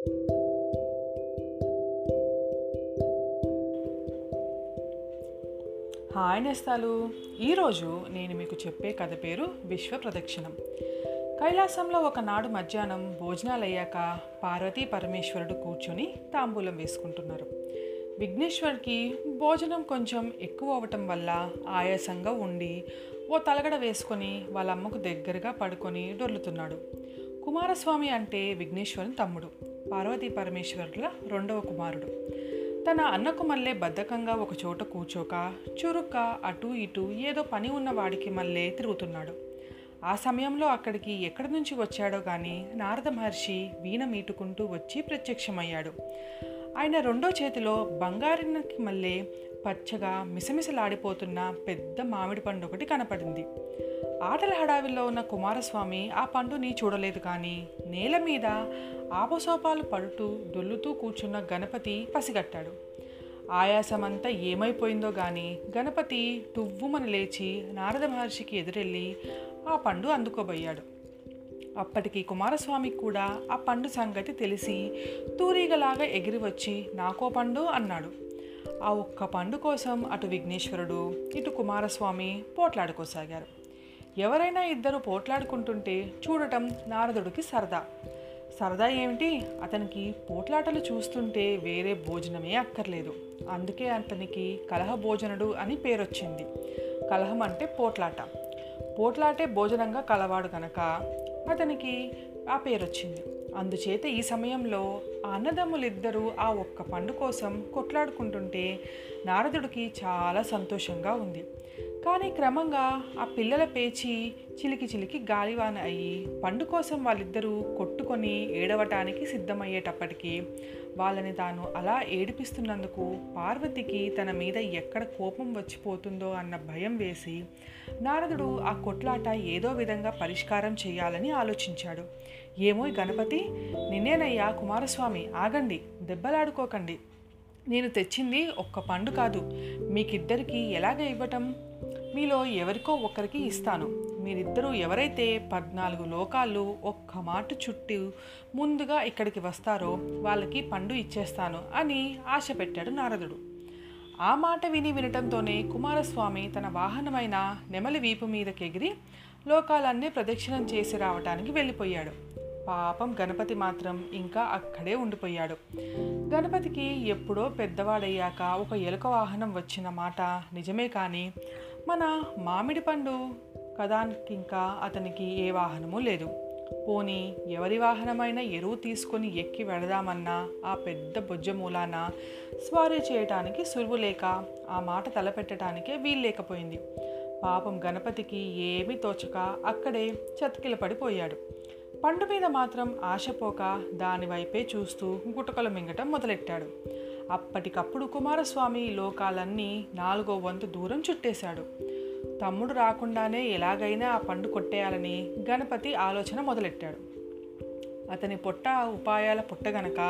Hi నేస్తాలు. ఈరోజు నేను మీకు చెప్పే కథ పేరు విశ్వ ప్రదక్షిణం. కైలాసంలో ఒకనాడు మధ్యాహ్నం భోజనాలు అయ్యాక పార్వతీ పరమేశ్వరుడు కూర్చొని తాంబూలం వేసుకుంటున్నారు. విఘ్నేశ్వరుడికి భోజనం కొంచెం ఎక్కువ అవటం వల్ల ఆయాసంగా ఉండి ఓ తలగడ వేసుకొని వాళ్ళ అమ్మకు దగ్గరగా పడుకొని డొర్లుతున్నాడు కుమారస్వామి అంటే విఘ్నేశ్వరుని తమ్ముడు. పార్వతీ పరమేశ్వరుల రెండవ కుమారుడు. తన అన్నకు మళ్ళీ బద్ధకంగా ఒక చోట కూర్చోక చురుక్క అటు ఇటు ఏదో పని ఉన్న వాడికి మళ్ళీ తిరుగుతున్నాడు. ఆ సమయంలో అక్కడికి ఎక్కడి నుంచి వచ్చాడో కానీ నారద మహర్షి వీణ మీటుకుంటూ వచ్చి ప్రత్యక్షమయ్యాడు. ఆయన రెండో చేతిలో బంగారునికి మళ్ళీ పచ్చగా మిసమిసలాడిపోతున్న పెద్ద మామిడి పండు ఒకటి కనపడింది. ఆటల హడావిల్లో ఉన్న కుమారస్వామి ఆ పండుని చూడలేదు కానీ నేల మీద ఆపసోపాలు పడుతూ దొల్లుతూ కూర్చున్న గణపతి పసిగట్టాడు. ఆయాసమంతా ఏమైపోయిందో గాని గణపతి టువ్వుమని లేచి నారద మహర్షికి ఎదురెళ్ళి ఆ పండు అందుకోబోయాడు. అప్పటికి కుమారస్వామికి కూడా ఆ పండు సంగతి తెలిసి తూరీగలాగా ఎగిరి వచ్చి నాకో పండు అన్నాడు. ఆ ఒక్క పండు కోసం అటు విఘ్నేశ్వరుడు ఇటు కుమారస్వామి పోట్లాడుకోసాగారు. ఎవరైనా ఇద్దరు పోట్లాడుకుంటుంటే చూడటం నారదుడికి సరదా. సరదా ఏమిటి? అతనికి పోట్లాటలు చూస్తుంటే వేరే భోజనమే అక్కర్లేదు. అందుకే అతనికి కలహ భోజనుడు అని పేరొచ్చింది. కలహం అంటే పోట్లాట. పోట్లాటే భోజనంగా కలవాడు కనుక అతనికి ఆ పేరొచ్చింది. అందుచేత ఈ సమయంలో ఆ అన్నదమ్ములిద్దరూ ఆ ఒక్క పండు కోసం కొట్లాడుకుంటుంటే నారదుడికి చాలా సంతోషంగా ఉంది. కానీ క్రమంగా ఆ పిల్లల పేచి చిలికి చిలికి గాలివాన అయ్యి పండు కోసం వాళ్ళిద్దరూ కొట్టుకొని ఏడవటానికి సిద్ధమయ్యేటప్పటికీ వాళ్ళని తాను అలా ఏడిపిస్తున్నందుకు పార్వతికి తన మీద ఎక్కడ కోపం వచ్చిపోతుందో అన్న భయం వేసి నారదుడు ఆ కొట్లాట ఏదో విధంగా పరిష్కారం చేయాలని ఆలోచించాడు. ఏమో గణపతి నిన్నేనయ్యా కుమారస్వామి ఆగండి దెబ్బలాడుకోకండి. నేను తెచ్చింది ఒక్క పండు కాదు. మీకిద్దరికీ ఎలాగ ఇవ్వటం? మీలో ఎవరికో ఒకరికి ఇస్తాను. మీరిద్దరూ ఎవరైతే పద్నాలుగు లోకాలు ఒక్క మాట చుట్టూ ముందుగా ఇక్కడికి వస్తారో వాళ్ళకి పండు ఇచ్చేస్తాను అని ఆశ పెట్టాడు నారదుడు. ఆ మాట విని వినటంతోనే కుమారస్వామి తన వాహనమైన నెమలి వీపు మీదకెగిరి లోకాలన్నీ ప్రదక్షిణం చేసి రావటానికి వెళ్ళిపోయాడు. పాపం గణపతి మాత్రం ఇంకా అక్కడే ఉండిపోయాడు. గణపతికి ఎప్పుడో పెద్దవాడయ్యాక ఒక ఎలుక వాహనం వచ్చిన మాట నిజమే కానీ మన మామిడి పండు కదానికి ఇంకా అతనికి ఏ వాహనము లేదు. పోనీ ఎవరి వాహనమైన ఎరువు తీసుకొని ఎక్కి వెళదామన్నా ఆ పెద్ద బొజ్జ మూలాన స్వారీ చేయటానికి సులువు లేక ఆ మాట తలపెట్టడానికే వీల్లేకపోయింది పాపం గణపతికి ఏమీ తోచక అక్కడే చతికిల పడిపోయాడు పండు మీద మాత్రం ఆశపోక దానివైపే చూస్తూ గుటకలు మింగటం మొదలెట్టాడు. అప్పటికప్పుడు కుమారస్వామి లోకాలన్నీ నాలుగో వంతు దూరం చుట్టేశాడు. తమ్ముడు రాకుండానే ఎలాగైనా ఆ పండు కొట్టేయాలని గణపతి ఆలోచన మొదలెట్టాడు. అతని పొట్ట ఉపాయాల పుట్టగనక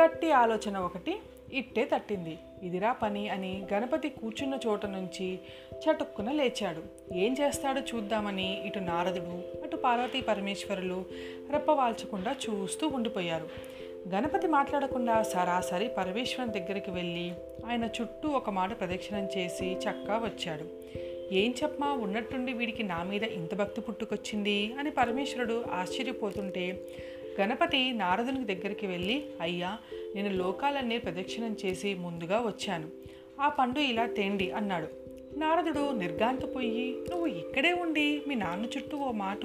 గట్టి ఆలోచన ఒకటి ఇట్టే తట్టింది. ఇదిరా పని అని గణపతి కూర్చున్న చోట నుంచి చటుక్కున లేచాడు. ఏం చేస్తాడో చూద్దామని ఇటు నారదుడు అటు పార్వతీ పరమేశ్వరులు రెప్పవాల్చకుండా చూస్తూ ఉండిపోయారు. గణపతి మాట్లాడకుండా సరాసరి పరమేశ్వరుని దగ్గరికి వెళ్ళి ఆయన చుట్టూ ఒక మాట ప్రదక్షిణం చేసి చక్కా వచ్చాడు. ఏం చెప్పమా? ఉన్నట్టుండి వీడికి నా మీద ఇంత భక్తి పుట్టుకొచ్చింది? అని పరమేశ్వరుడు ఆశ్చర్యపోతుంటే గణపతి నారదునికి దగ్గరికి వెళ్ళి అయ్యా నేను లోకాలన్నీ ప్రదక్షిణం చేసి ముందుగా వచ్చాను. ఆ పండు ఇలా తేండి అన్నాడు. నారదుడు నిర్గాంతపోయి నువ్వు ఇక్కడే ఉండి మీ నాన్న చుట్టూ ఓ మాట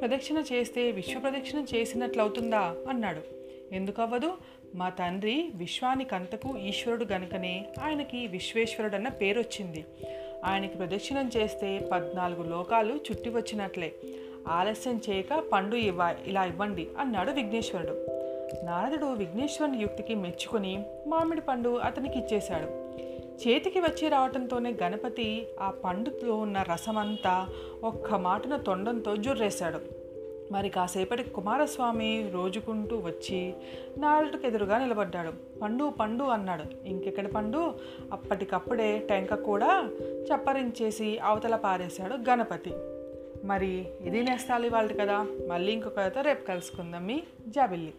ప్రదక్షిణ చేస్తే విశ్వ ప్రదక్షిణ చేసినట్లవుతుందా? అన్నాడు. ఎందుకవ్వదు? మా తండ్రి విశ్వానికంతకు ఈశ్వరుడు గనుకనే ఆయనకి విశ్వేశ్వరుడు అన్న పేరొచ్చింది. ఆయనకి ప్రదక్షిణం చేస్తే పద్నాలుగు లోకాలు చుట్టి వచ్చినట్లే. ఆలస్యం చేయక పండు ఇవ్వ ఇలా ఇవ్వండి అన్నాడు విఘ్నేశ్వరుడు. నారదుడు విఘ్నేశ్వరుని యుక్తికి మెచ్చుకొని మామిడి పండు అతనికి ఇచ్చేశాడు. చేతికి వచ్చి రావటంతోనే గణపతి ఆ పండుతో ఉన్న రసమంతా ఒక్క మాటన తొండంతో జుర్రేశాడు. మరి కాసేపటి కుమారస్వామి రోజుకుంటూ వచ్చి నారదుడికి ఎదురుగా నిలబడ్డాడు. పండు పండు అన్నాడు. ఇంకెక్కడి పండు? అప్పటికప్పుడే టెంక కూడా చప్పరించేసి అవతల పారేశాడు గణపతి. మరి ఇది నేస్తాలి వాళ్ళది కదా. మళ్ళీ ఇంకొక రేపు కలుసుకుందాం మీ జాబిల్లి.